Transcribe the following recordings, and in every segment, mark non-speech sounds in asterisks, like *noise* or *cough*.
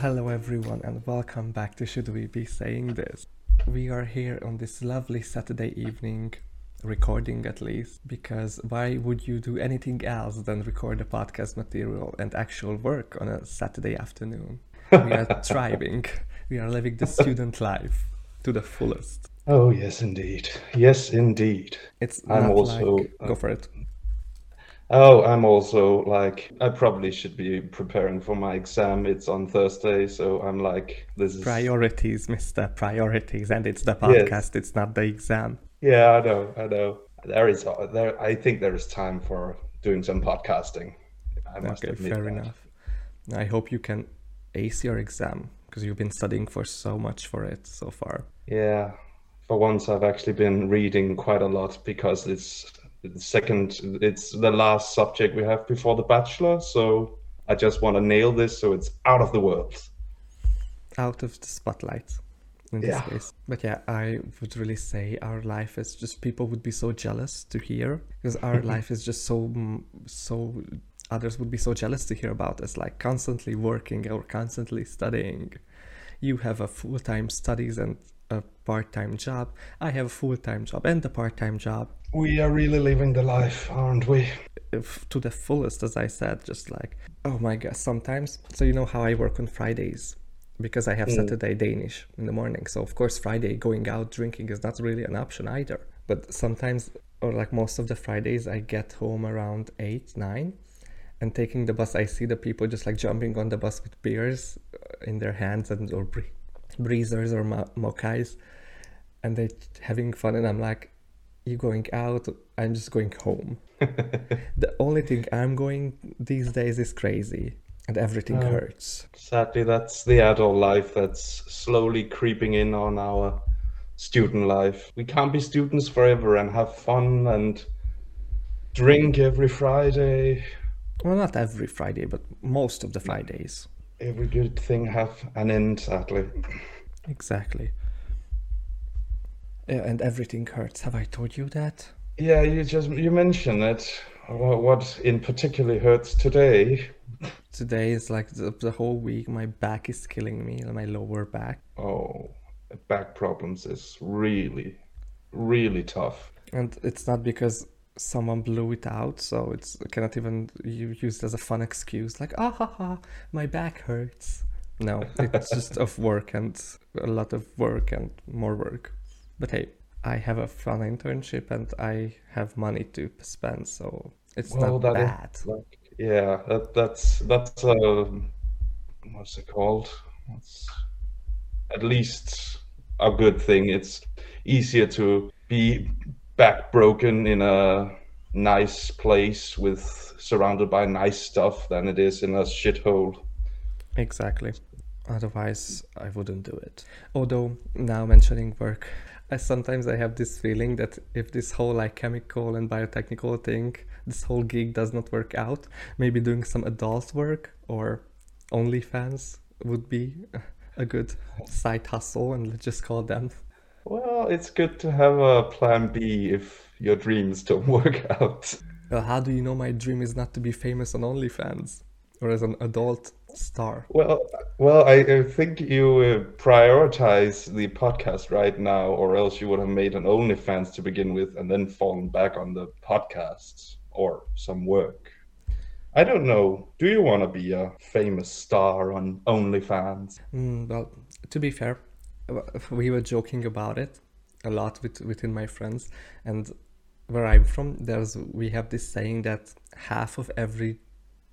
Hello everyone, and welcome back to Should We Be Saying This? We are here on this lovely Saturday evening, recording at least, because why would you do anything else than record a podcast material and actual work on a Saturday afternoon? We are *laughs* thriving, we are living the student life to the fullest. Oh, yes, indeed. Yes, indeed. It's I'm also, like, go for it. Oh, I'm also like, I probably should be preparing for my exam. It's on Thursday, so I'm like, this is. Priorities, Mr. Priorities, and it's the podcast, it's not the exam. Yeah, I know, I know. There is, there. I think there is time for doing some podcasting. I must Okay, admit fair that. enough. I hope you can ace your exam because you've been studying for so much for it so far. Yeah, for once I've actually been reading quite a lot because it's the second, it's the last subject we have before the bachelor. So I just want to nail this so it's out of the world. Out of the spotlight in this Yeah. case. But yeah, I would really say our life is just people would be so jealous to hear because our life is just so mm, so others would be so jealous to hear about us like constantly working or constantly studying. You have a full-time studies and a part-time job. I have a full-time job and a part-time job. We are really living the life, aren't we? if- to the fullest as i said just like oh my god sometimes so you know how i work on fridays because i have saturday danish in the morning so of course friday going out drinking is not really an option either but sometimes or like most of the fridays i get home around 8 9 and taking the bus i see the people just like jumping on the bus with beers uh, in their hands and or breezers or mo- mokais and they're having fun and i'm like you going out i'm just going home *laughs* the only thing i'm going these days is crazy and everything Oh. hurts Sadly, that's the adult life that's slowly creeping in on our student life. We can't be students forever and have fun and drink every Friday. well not every friday but most of the fridays Every good thing have an end, sadly. exactly yeah, and everything hurts have i told you that Yeah, you just you mentioned it. What, what in particular hurts today? today is like the, the whole week my back is killing me my lower back Oh, back problems is really, really tough. and it's not because someone blew it out so it's cannot even you used as a fun excuse like ah ha ha my back hurts no it's just of work and a lot of work and more work but hey i have a fun internship and i have money to spend so it's Well, not bad Like, yeah, that that's that's uh, what's it called? It's at least a good thing. It's easier to be back broken in a nice place with surrounded by nice stuff than it is in a shithole. Exactly. Otherwise, I wouldn't do it. Although now mentioning work, I sometimes I have this feeling that if this whole like chemical and biotechnical thing, this whole gig does not work out, maybe doing some adult work or OnlyFans would be a good side hustle, and let's just call them. Well, it's good to have a plan B if your dreams don't *laughs* work out. Well, how do you know my dream is not to be famous on OnlyFans or as an adult star? Well, well, I, I think you uh, prioritize the podcast right now, or else you would have made an OnlyFans to begin with, and then fallen back on the podcasts or some work. I don't know. Do you want to be a famous star on OnlyFans? Mm, well, to be fair, we were joking about it a lot with, within my friends, and where I'm from, there's we have this saying that half of every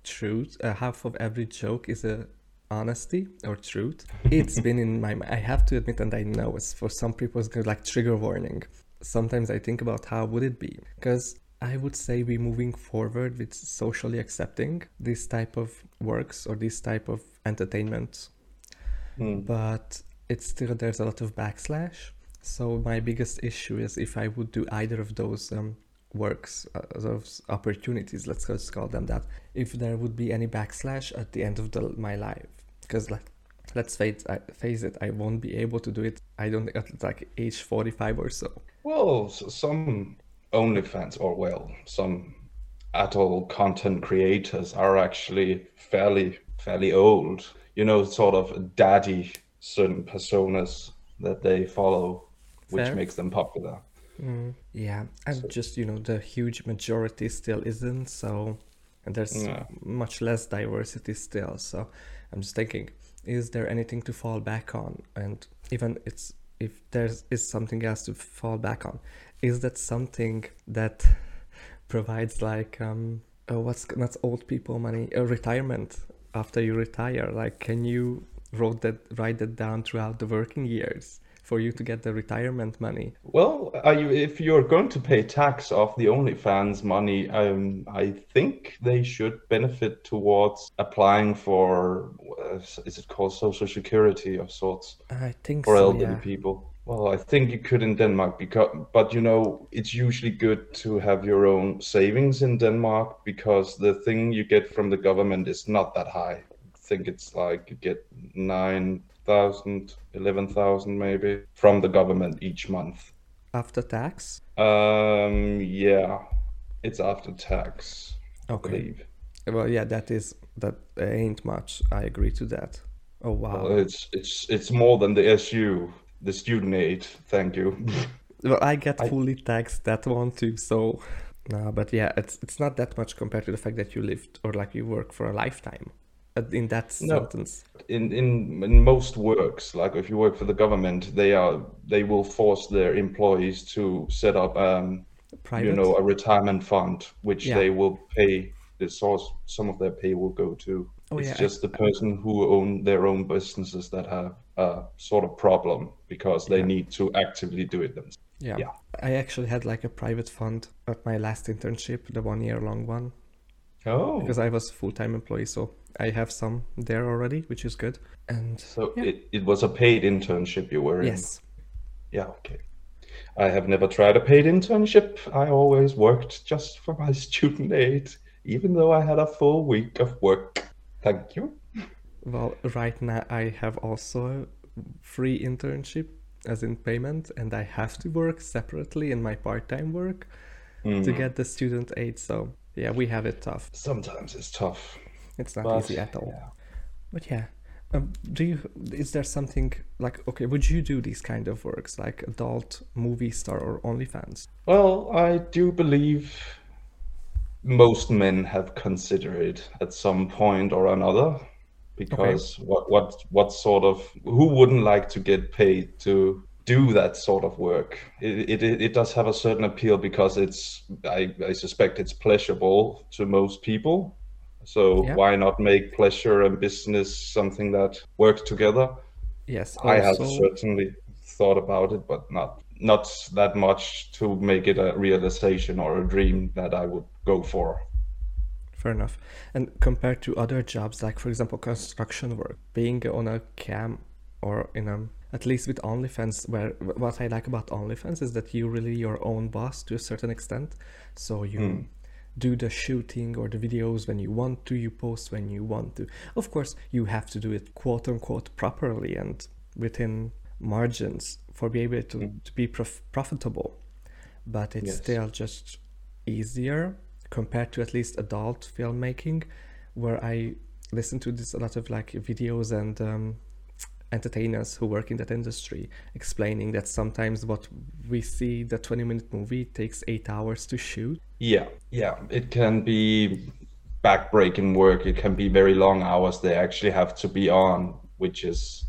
truth, uh, half of every joke is a honesty or truth. It's *laughs* been in my. I have to admit, and I know it's for some people it's like trigger warning. Sometimes I think about how would it be because. I would say we're moving forward with socially accepting this type of works or this type of entertainment Hmm. but it's still there's a lot of backslash. So my biggest issue is if I would do either of those um, works, uh, those opportunities, let's just call them that, if there would be any backslash at the end of the, my life, because like. Let's face, I, face it, I won't be able to do it. I don't at like age 45 or so. Well, s- some OnlyFans, or well, some adult content creators are actually fairly fairly old. You know, sort of daddy certain personas that they follow, which Fair. makes them popular. Mm, yeah, and just you know the huge majority still isn't so, and there's Yeah. much less diversity still. So I'm just thinking, is there anything to fall back on? And even it's if there's is something else to fall back on, is that something that *laughs* provides like um oh what's not old people money a retirement after you retire? Like can you wrote that write that down throughout the working years for you to get the retirement money? Well, are you, if you're going to pay tax off the OnlyFans money, um, I think they should benefit towards applying for, uh, is it called Social Security of sorts, I think for so, elderly yeah. people? Well, I think you could in Denmark because, but you know, it's usually good to have your own savings in Denmark because the thing you get from the government is not that high. I think it's like you get 9,000, 11,000 maybe from the government each month. After tax? Um, yeah, it's after tax, I Okay. believe. Well, yeah, that is that ain't much. I agree to that. Oh wow. Well, it's it's it's more than the SU, the student aid. Thank you. *laughs* Well, I get I- fully taxed that one too, so no, but yeah, it's it's not that much compared to the fact that you lived or like you work for a lifetime. In that No. sentence. in in in most works, like if you work for the government, they are they will force their employees to set up um Private. you know a retirement fund, which Yeah. they will pay the source. Some of their pay will go to. Oh, it's yeah, just the person who own their own businesses that have a sort of problem because they Yeah. need to actively do it themselves. yeah. yeah. I actually had like a private fund at my last internship, the one year long one, Oh, because I was a full time employee, so I have some there already, which is good. And so yeah. it, it was a paid internship you were in. yes, Yeah, okay. I have never tried a paid internship. I always worked just for my *laughs* student aid, even though I had a full week of work. Thank you. Well, right now I have also a free internship as in payment, and I have to work separately in my part time work to Mm. get the student aid. So, yeah, we have it tough. Sometimes it's tough. It's not But, easy at all. yeah. But yeah. Um, do you is there something like okay would you do these kind of works like adult movie star or OnlyFans? Well, I do believe most men have considered it at some point or another. Because what what what sort of who wouldn't like to get paid to do that sort of work? It it, it does have a certain appeal because it's I, I suspect it's pleasurable to most people. So Yeah. why not make pleasure and business something that works together? Yes, I have certainly thought about it, but not not that much to make it a realization or a dream that I would go for. Fair enough. And compared to other jobs, like for example construction work, being on a cam or in a at least with OnlyFans, where what I like about OnlyFans is that you're really your own boss to a certain extent. So you Mm. do the shooting or the videos when you want to, you post when you want to. Of course, you have to do it quote unquote properly and within margins for be able to, Mm. to be prof- profitable. But it's Yes. still just easier compared to at least adult filmmaking where i listen to this a lot of like videos and um, entertainers who work in that industry explaining that sometimes what we see the 20 minute movie takes eight hours to shoot Yeah, yeah, it can be backbreaking work. It can be very long hours they actually have to be on, which is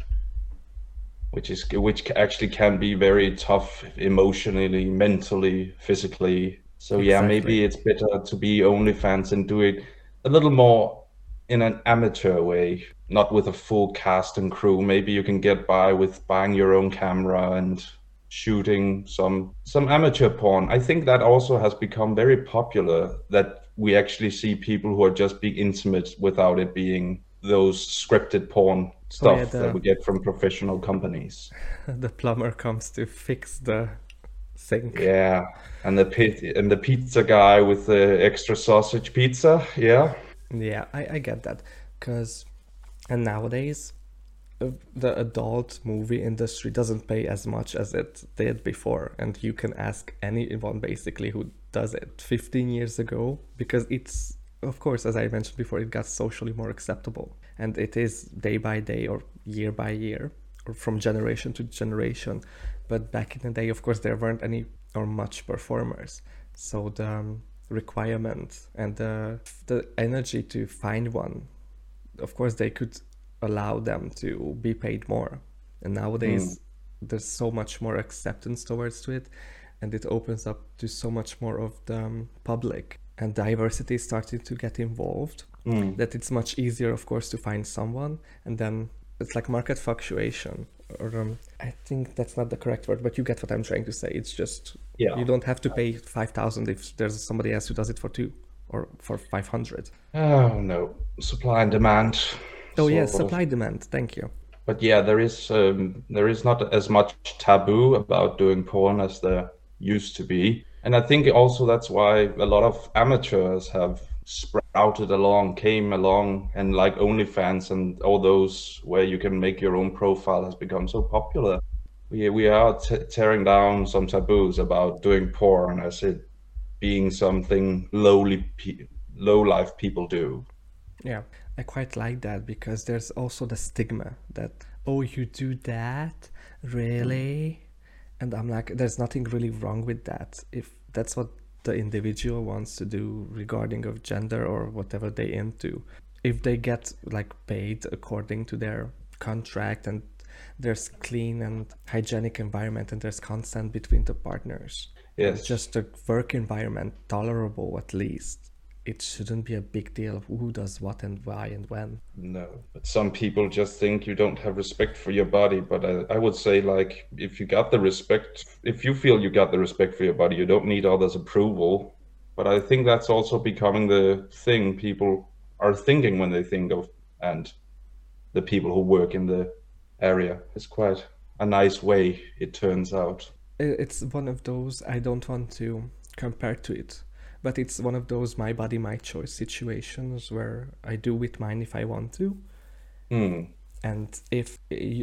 which is which actually can be very tough emotionally, mentally, physically. So yeah, maybe it's better to be only fans and do it a little more in an amateur way, not with a full cast and crew. Maybe you can get by with buying your own camera and shooting some some amateur porn. I think that also has become very popular that we actually see people who are just being intimate without it being those scripted porn oh, stuff yeah, the- that we get from professional companies. *laughs* the plumber comes to fix the sink Yeah, and the pit and the pizza guy with the extra sausage pizza. Yeah, Yeah, I, I get that. Because, and nowadays, uh, the adult movie industry doesn't pay as much as it did before. And you can ask anyone basically who does it 15 years ago, because it's, of course, as I mentioned before, it got socially more acceptable. and it is day by day or year by year or from generation to generation but back in the day of course there weren't any or much performers so the um, requirement and the, the energy to find one of course they could allow them to be paid more and nowadays mm. there's so much more acceptance towards to it and it opens up to so much more of the um, public and diversity is starting to get involved mm. that it's much easier of course to find someone and then it's like market fluctuation or um, i think that's not the correct word but you get what i'm trying to say it's just yeah. you don't have to pay 5000 if there's somebody else who does it for two or for 500 oh no. Supply and demand. Oh yes supply demand. Thank you. But yeah there is um, there is not as much taboo about doing porn as there used to be. And i think also that's why a lot of amateurs have sprouted along, came along, and like OnlyFans and all those where you can make your own profile has become so popular. We, we are t- tearing down some taboos about doing porn as it being something lowly, pe- low life people do. Yeah, I quite like that because there's also the stigma that, oh, you do that? Really? And I'm like, there's nothing really wrong with that. If that's what the individual wants to do regarding of gender or whatever they into if they get like paid according to their contract and there's clean and hygienic environment and there's consent between the partners yes just a work environment tolerable at least it shouldn't be a big deal of who does what and why and when. No, but some people just think you don't have respect for your body. But I, I would say, like, if you got the respect, if you feel you got the respect for your body, you don't need others' approval. But I think that's also becoming the thing people are thinking when they think of, and the people who work in the area. It's quite a nice way, it turns out. It's one of those I don't want to compare to it but it's one of those my body my choice situations where i do with mine if i want to mm. and if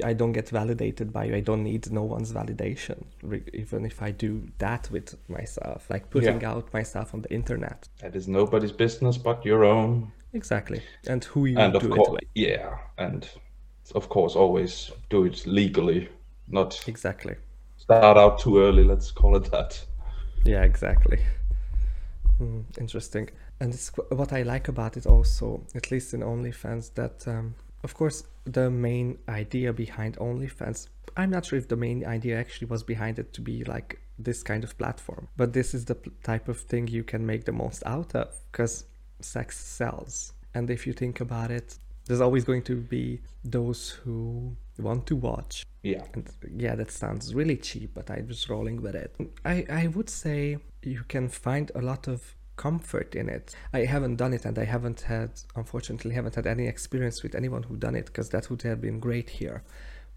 i don't get validated by you i don't need no one's validation even if i do that with myself like putting yeah. out myself on the internet that is nobody's business but your own exactly and who you and of course yeah and of course always do it legally not exactly start out too early let's call it that yeah exactly Mm, interesting. And it's what I like about it also, at least in OnlyFans, that um, of course the main idea behind OnlyFans, I'm not sure if the main idea actually was behind it to be like this kind of platform, but this is the type of thing you can make the most out of because sex sells. And if you think about it, there's always going to be those who want to watch. Yeah. And yeah, that sounds really cheap, but I was rolling with it. I, I would say you can find a lot of comfort in it. I haven't done it and I haven't had, unfortunately, haven't had any experience with anyone who done it because that would have been great here.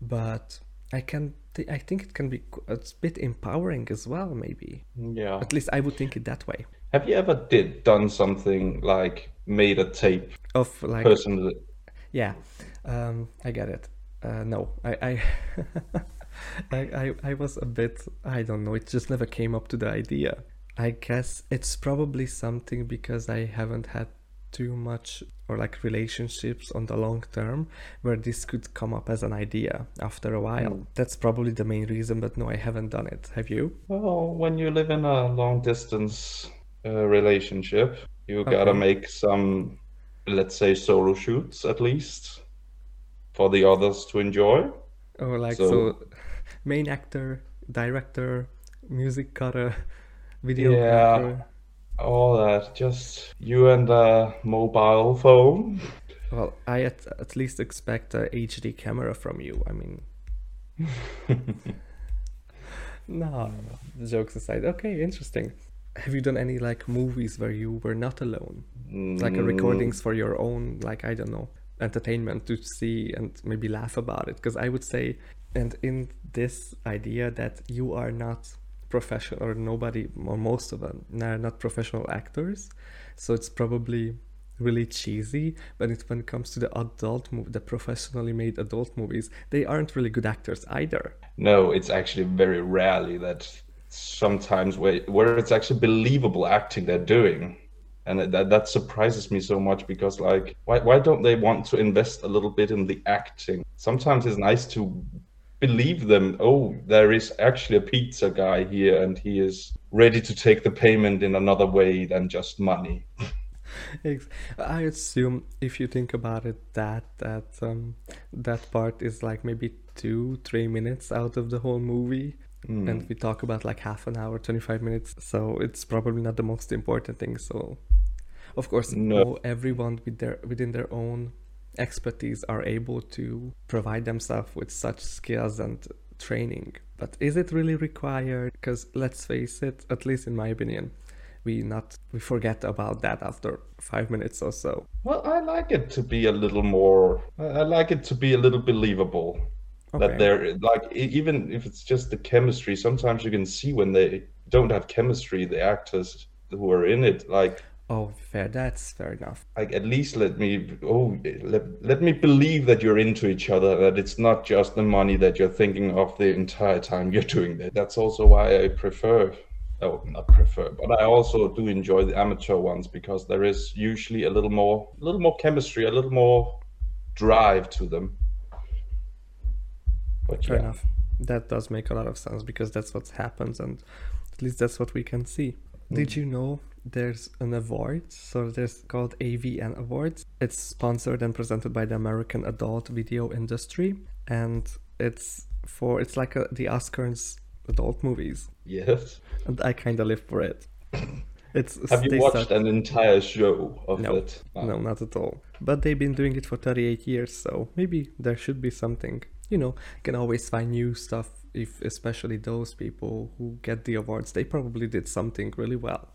But I can, th- I think it can be a bit empowering as well, maybe. Yeah. At least I would think it that way. Have you ever did done something like made a tape of like personally? Yeah, um, I get it. Uh, no, I, I, *laughs* I, I, I was a bit. I don't know. It just never came up to the idea. I guess it's probably something because I haven't had too much or like relationships on the long term where this could come up as an idea after a while. Mm. That's probably the main reason, but no, I haven't done it. Have you? Well, when you live in a long distance uh, relationship, you okay. gotta make some, let's say, solo shoots at least for the others to enjoy. Oh, like so, so *laughs* main actor, director, music cutter *laughs* video yeah. all that just you and a mobile phone. Well i at, at least expect a hd camera from you i mean. *laughs* No. Jokes aside. Okay interesting have you done any like movies where you were not alone? Mm. like recordings for your own like i don't know entertainment to see and maybe laugh about it? Because i would say and in this idea that you are not professional or nobody or most of them are not professional actors so it's probably really cheesy but it, when it comes to the adult movie the professionally made adult movies they aren't really good actors either. No it's actually very rarely that sometimes where, where it's actually believable acting they're doing and that that surprises me so much because like why why don't they want to invest a little bit in the acting? Sometimes it's nice to believe them. Oh, there is actually a pizza guy here, and he is ready to take the payment in another way than just money. *laughs* I assume if you think about it, that that um, that part is like maybe two, three minutes out of the whole movie, Mm. and we talk about like half an hour, twenty five minutes. So it's probably not the most important thing. So, of course, No. everyone with their within their own expertise are able to provide themselves with such skills and training. But is it really required? Because let's face it, at least in my opinion, we not we forget about that after five minutes or so. Well, I like it to be a little more. I like it to be a little believable. Okay. That they're like even if it's just the chemistry. Sometimes you can see when they don't have chemistry, the actors who are in it. Like Oh, fair. That's fair enough. like at least let me oh let, let me believe that you're into each other that it's not just the money that you're thinking of the entire time you're doing that that's also why i prefer oh not prefer but i also do enjoy the amateur ones because there is usually a little more a little more chemistry a little more drive to them but Fair yeah enough. That does make a lot of sense because that's what happens, and at least that's what we can see. Did mm. you know there's an award? So there's called AVN Awards. It's sponsored and presented by the American adult video industry, and it's for it's like a, the Oscars adult movies, yes and I kind of live for it. *coughs* It's have you watched start- an entire show of No, it No, not at all. But they've been doing it for 38 years, so maybe there should be something. You know, can always find new stuff if especially those people who get the awards, they probably did something really well.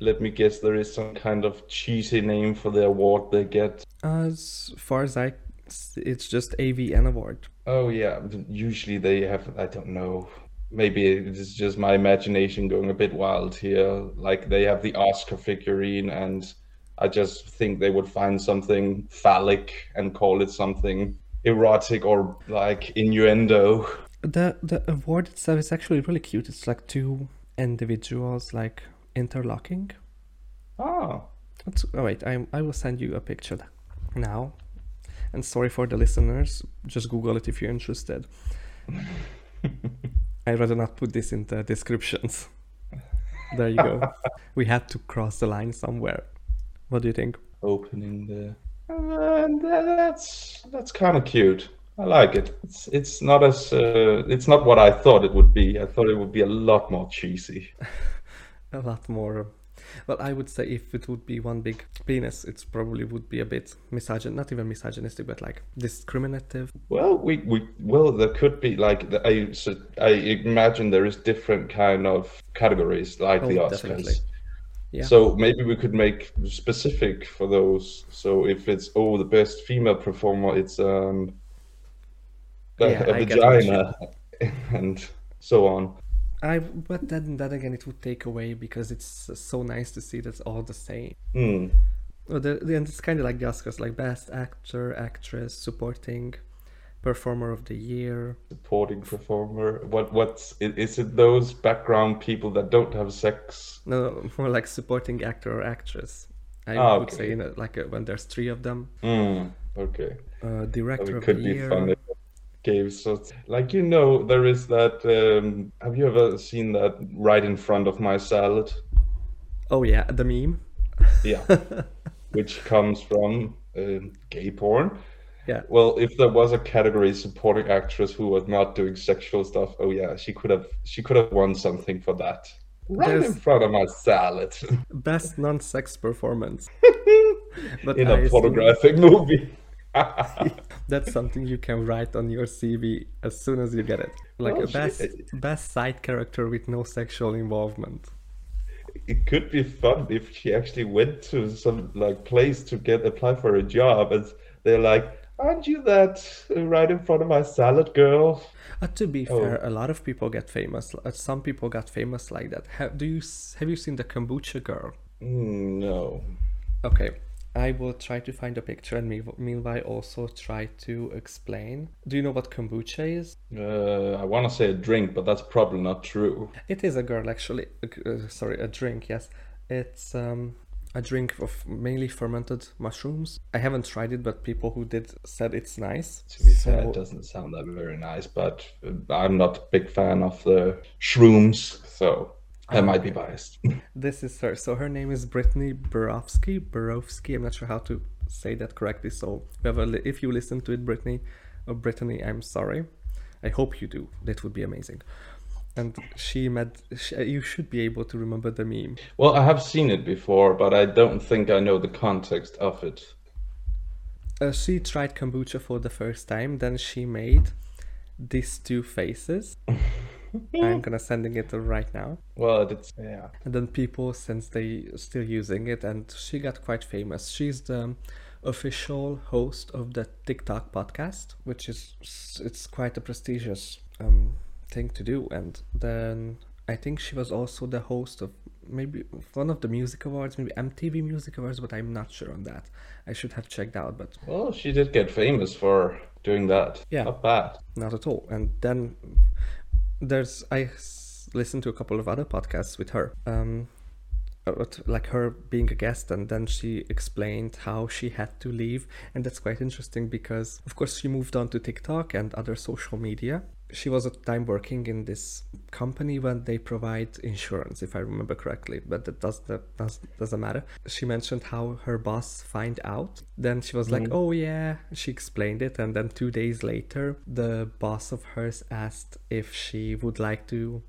let me guess there is some kind of cheesy name for the award they get As far as I it's just AVN award. Oh yeah, usually they have I don't know. Maybe it's just my imagination going a bit wild here. Like they have the Oscar figurine and I just think they would find something phallic and call it something erotic or like innuendo. The the award itself is actually really cute. It's like two individuals like interlocking. Oh. That's, oh wait, I I will send you a picture now. And sorry for the listeners, just Google it if you're interested. *laughs* I'd rather not put this in the descriptions. There you go. *laughs* we had to cross the line somewhere. What do you think? opening the and that's that's kind of cute. I like it. It's it's not as uh, it's not what I thought it would be. I thought it would be a lot more cheesy. *laughs* A lot more. Well, I would say if it would be one big penis, it probably would be a bit misogyn, not even misogynistic, but like discriminative. Well, we, we well there could be like the- I so I imagine there is different kind of categories like the Oh, Oscars. definitely. Yeah. So maybe we could make specific for those. So if it's oh the best female performer, it's um a, Yeah, a I get what you- vagina *laughs* and so on. I but then then again it would take away because it's so nice to see that's all the same. Well, the, the, and it's kind of like the Oscars, like best actor, actress, supporting, performer of the year. Supporting performer. What what's is it? Those background people that don't have sex? No, more like supporting actor or actress. I Ah, would okay. say, you know, like uh, when there's three of them. Hmm. Okay. Uh, director it of could the be year. fun gave so like you know there is that um have you ever seen that right in front of my salad Oh yeah, the meme. yeah *laughs* which comes from um, gay porn Yeah. well if there was a category supporting actress who was not doing sexual stuff oh yeah she could have she could have won something for that right in front of my salad *laughs* Best non-sex performance. *laughs* But in I a assume pornographic movie *laughs* that's something you can write on your CV as soon as you get it. Like Well, a best best side character with no sexual involvement. it could be fun if she actually went to some like place to get apply for a job and they're like aren't you that uh, right in front of my salad girl Uh, to be Oh. fair, a lot of people get famous. Uh, some people got famous like that. Have, do you have you seen the kombucha girl? Mm, no Okay, I will try to find a picture and me- meanwhile also try to explain. Do you know what kombucha is? uh, i want to say a drink but that's probably not true It is a girl actually. Uh, uh, sorry, a drink. Yes, It's um, a drink of mainly fermented mushrooms. I haven't tried it, but people who did said it's nice. To be So- fair, it doesn't sound that very nice, but uh, I'm not a big fan of the shrooms, so I might be biased. *laughs* This is her. So her name is Brittany Borowski. Borowski. I'm not sure how to say that correctly. So whoever, if you listen to it, Brittany or Brittany, I'm sorry. I hope you do. That would be amazing. And she met. She, you should be able to remember the meme. well, I have seen it before, but I don't think I know the context of it. Uh, she tried kombucha for the first time. Then she made these two faces. *laughs* I'm gonna sending it right now. Well, it's yeah. and then people since they still using it and she got quite famous she's the official host of the tiktok podcast which is it's quite a prestigious um, thing to do and then i think she was also the host of maybe one of the music awards maybe mtv music awards but i'm not sure on that i should have checked out but Well, she did get famous for doing that. Yeah. Not bad. not at all. And then there's I listened to a couple of other podcasts with her, um, like her being a guest, and then she explained how she had to leave, and that's quite interesting because, of course, she moved on to TikTok and other social media. She was at the time working in this company when they provide insurance, if I remember correctly, but that does that does, doesn't matter. She mentioned how her boss find out. Then she was like, "Oh yeah," she explained it, and then two days later, the boss of hers asked if she would like to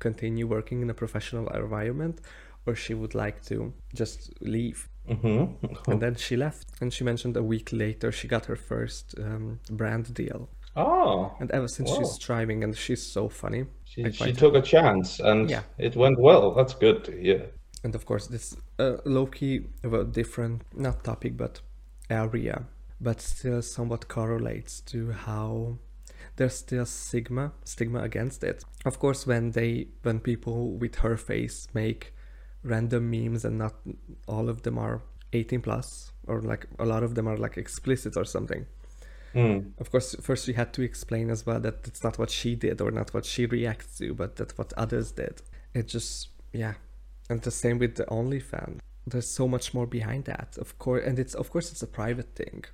continue working in a professional environment or she would like to just leave. Mm-hmm. And then she left. And she mentioned a week later she got her first um, brand deal. Oh, And ever since Whoa. she's thriving, and she's so funny. she, she took a chance and Yeah. it went well. That's good to hear. And of course, this uh, low key of a different, not topic, but area, but still somewhat correlates to how there's still stigma, stigma against it. Of course, when they, when people with her face make random memes and not all of them are 18 plus, or like a lot of them are like explicit or something. Mm. Of course, first she had to explain as well that it's not what she did or not what she reacts to, but that what others did. It just, yeah. And the same with the OnlyFans. There's so much more behind that, of course, and it's of course it's a private thing,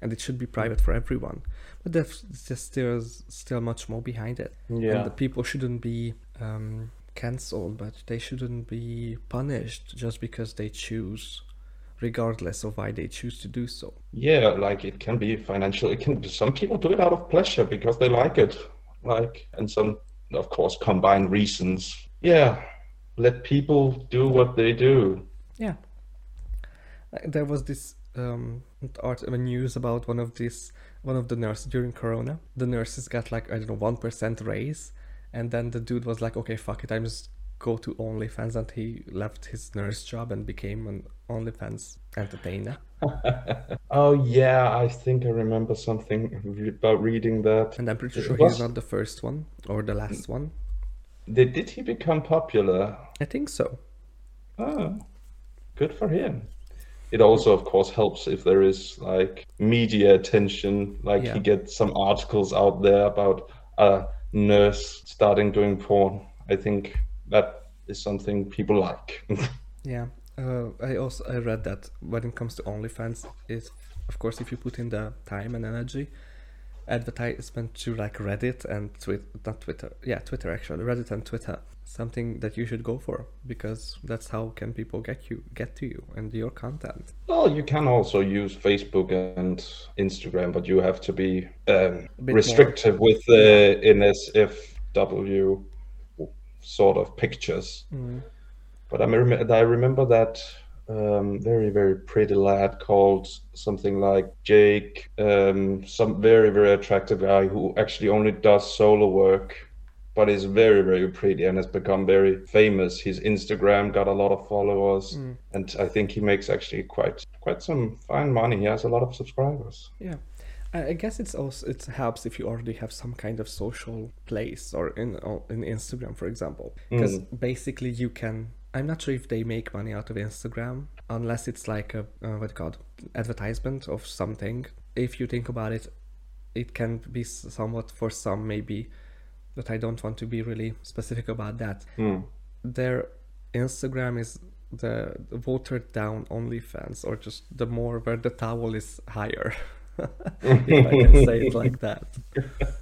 and it should be private for everyone. But there's just still still much more behind it. Yeah. And the people shouldn't be um, cancelled, but they shouldn't be punished just because they choose, regardless of why they choose to do so. Yeah, like it can be financial. It can Be, some people do it out of pleasure because they like it. Like and some of course combine reasons. Yeah. Let people do what they do. Yeah. Uh, There was this um, art uh, news about one of these one of the nurses during Corona. The nurses got like I don't know one percent raise, and then the dude was like, "Okay, fuck it, I'm just go to OnlyFans," and he left his nurse job and became an OnlyFans entertainer. *laughs* Oh yeah, I think I remember something re- about reading that. And I'm pretty It sure was- he's not the first one or the last mm. one. Did, did he become popular? I think so. Oh, good for him. It also, of course, helps if there is like media attention, like Yeah. he gets some articles out there about a nurse starting doing porn. I think that is something people like. *laughs* Yeah. Uh, I also I read that when it comes to OnlyFans, is of course if you put in the time and energy, advertisement to like Reddit and Twitter, not Twitter, yeah, Twitter actually, Reddit and Twitter, something that you should go for because that's how can people get you get to you and your content. well, you can also use Facebook and Instagram, but you have to be um, restrictive with the NSFW sort of pictures. But I, rem- I remember that um, very, very pretty lad called something like Jake, um, some very, very attractive guy who actually only does solo work, but is very, very pretty and has become very famous. His Instagram got a lot of followers, and I think he makes actually quite, quite some fine money. He has a lot of subscribers. Yeah. I guess it's also it helps if you already have some kind of social place or in or in Instagram, for example, because basically you can. I'm not sure if they make money out of Instagram unless it's like a uh, what called advertisement of something. If you think about it, it can be somewhat for some maybe, but I don't want to be really specific about that. Hmm. Their Instagram is the watered down OnlyFans, or just the more where the towel is higher, *laughs* *laughs* if I can say it like that. *laughs*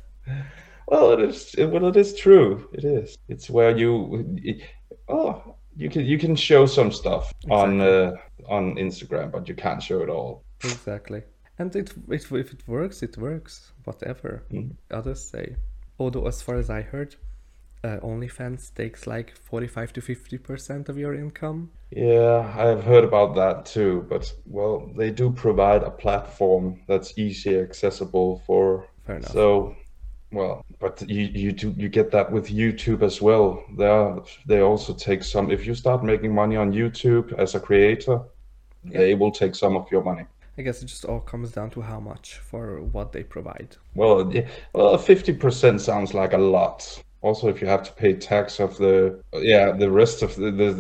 Well, it is. It, well, it is true. It is. It's where you. It, oh, you can you can show some stuff on uh, on Instagram, but you can't show it all. Exactly. And it, it if it works, it works. Whatever Mm. others say. Although, as far as I heard, uh, OnlyFans takes like forty-five to fifty percent of your income. Yeah, I've heard about that too. But well, they do provide a platform that's easy accessible for. Fair enough. So, well, but you you do you get that with YouTube as well. They are, they also take some. If you start making money on YouTube as a creator, they will take some of your money. I guess it just all comes down to how much for what they provide. Well, yeah, well, fifty percent sounds like a lot. Also, if you have to pay tax of the yeah the rest of the, the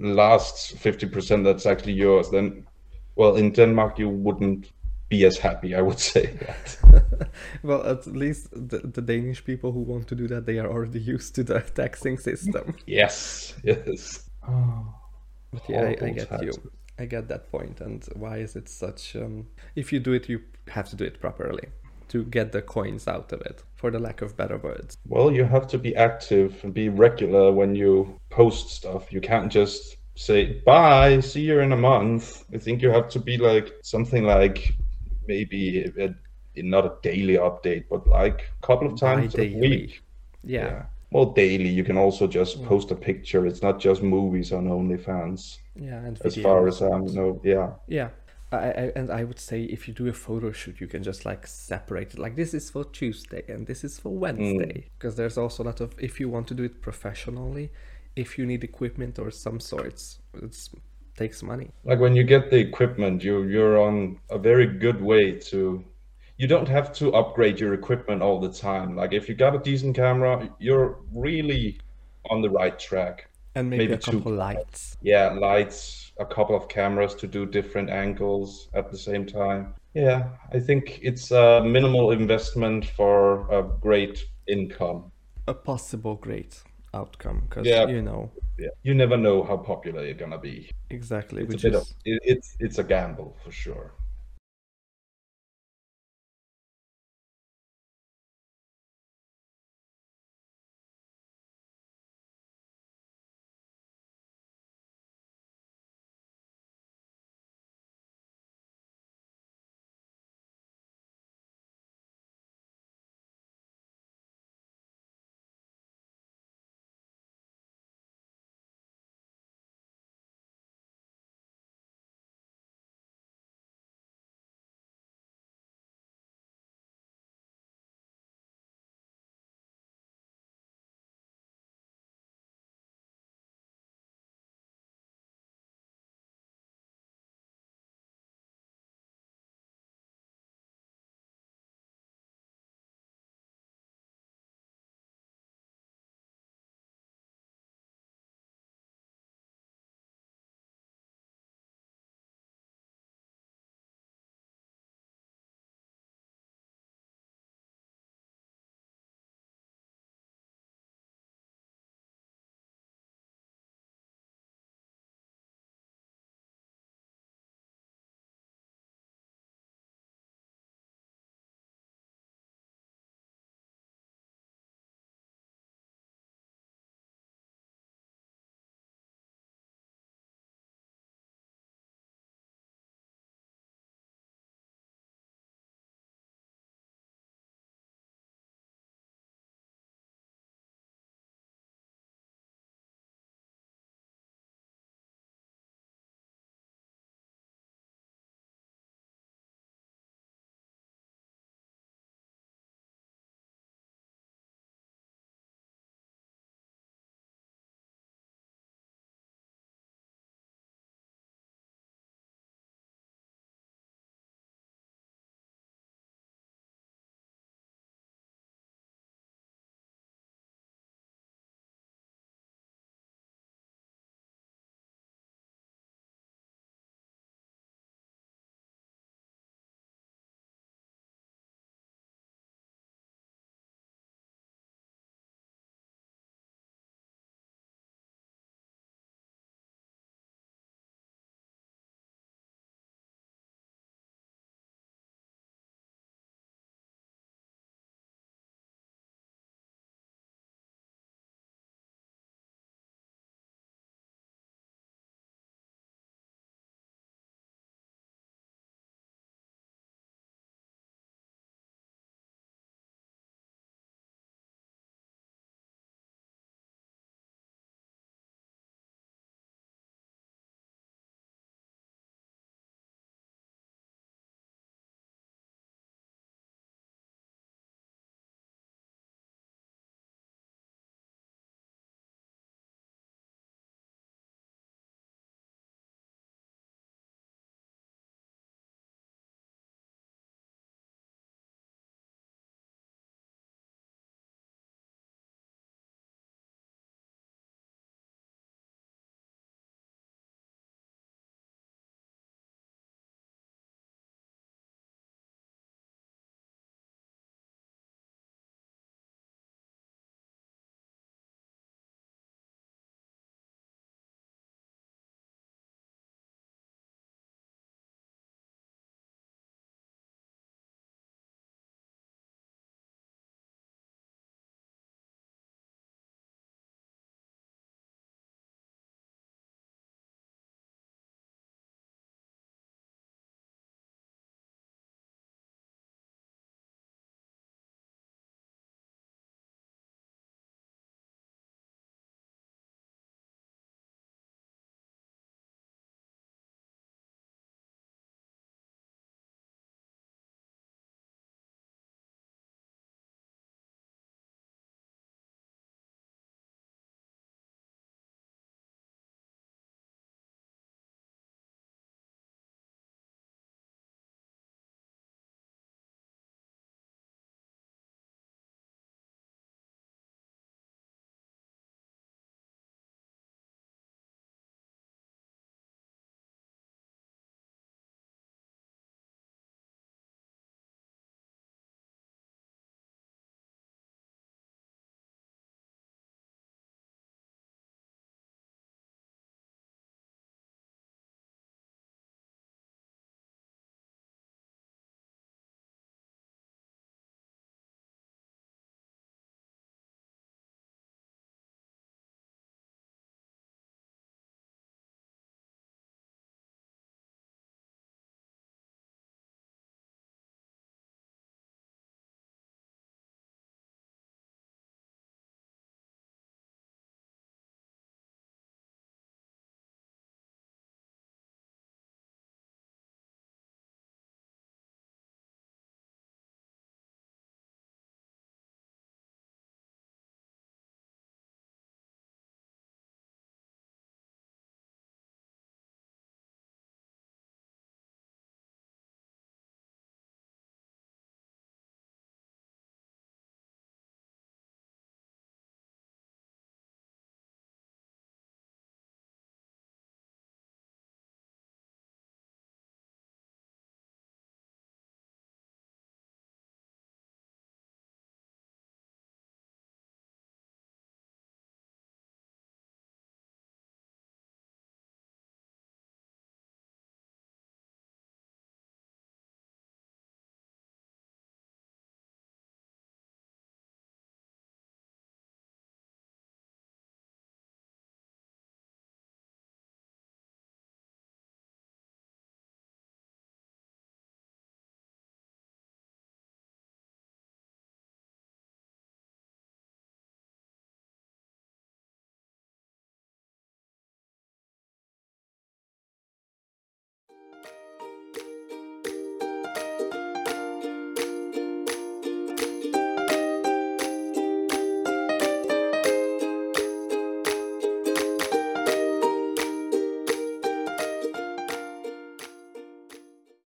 last fifty percent that's actually yours, then well, in Denmark you wouldn't be as happy. I would say that. *laughs* well, at least the, the Danish people who want to do that, they are already used to the taxing system. *laughs* yes, yes. *sighs* But yeah, I, I get tax. you. I get that point. And why is it such? Um, if you do it, you have to do it properly to get the coins out of it, for the lack of better words. Well, you have to be active and be regular when you post stuff. You can't just say bye, see you in a month. I think you have to be like something like maybe a, not a daily update, but like a couple of times a week. Yeah, Well, daily. You can also just mm. post a picture. It's not just movies on OnlyFans, yeah, and as far as I know. Yeah. Yeah. I, I, and I would say if you do a photo shoot, you can just like separate it. Like this is for Tuesday and this is for hmm. Wednesday. Because there's also a lot of if you want to do it professionally, if you need equipment or some sorts, it takes money. like when you get the equipment you you're on a very good way to you don't have to upgrade your equipment all the time like if you got a decent camera you're really on the right track And maybe, Maybe a two. couple lights. yeah lights a couple of cameras to do different angles at the same time yeah i think it's a minimal investment for a great income A possible great outcome. Because, Yeah. you know, yeah you never know how popular you're gonna be exactly. it's Which a bit is, of it, it's it's a gamble for sure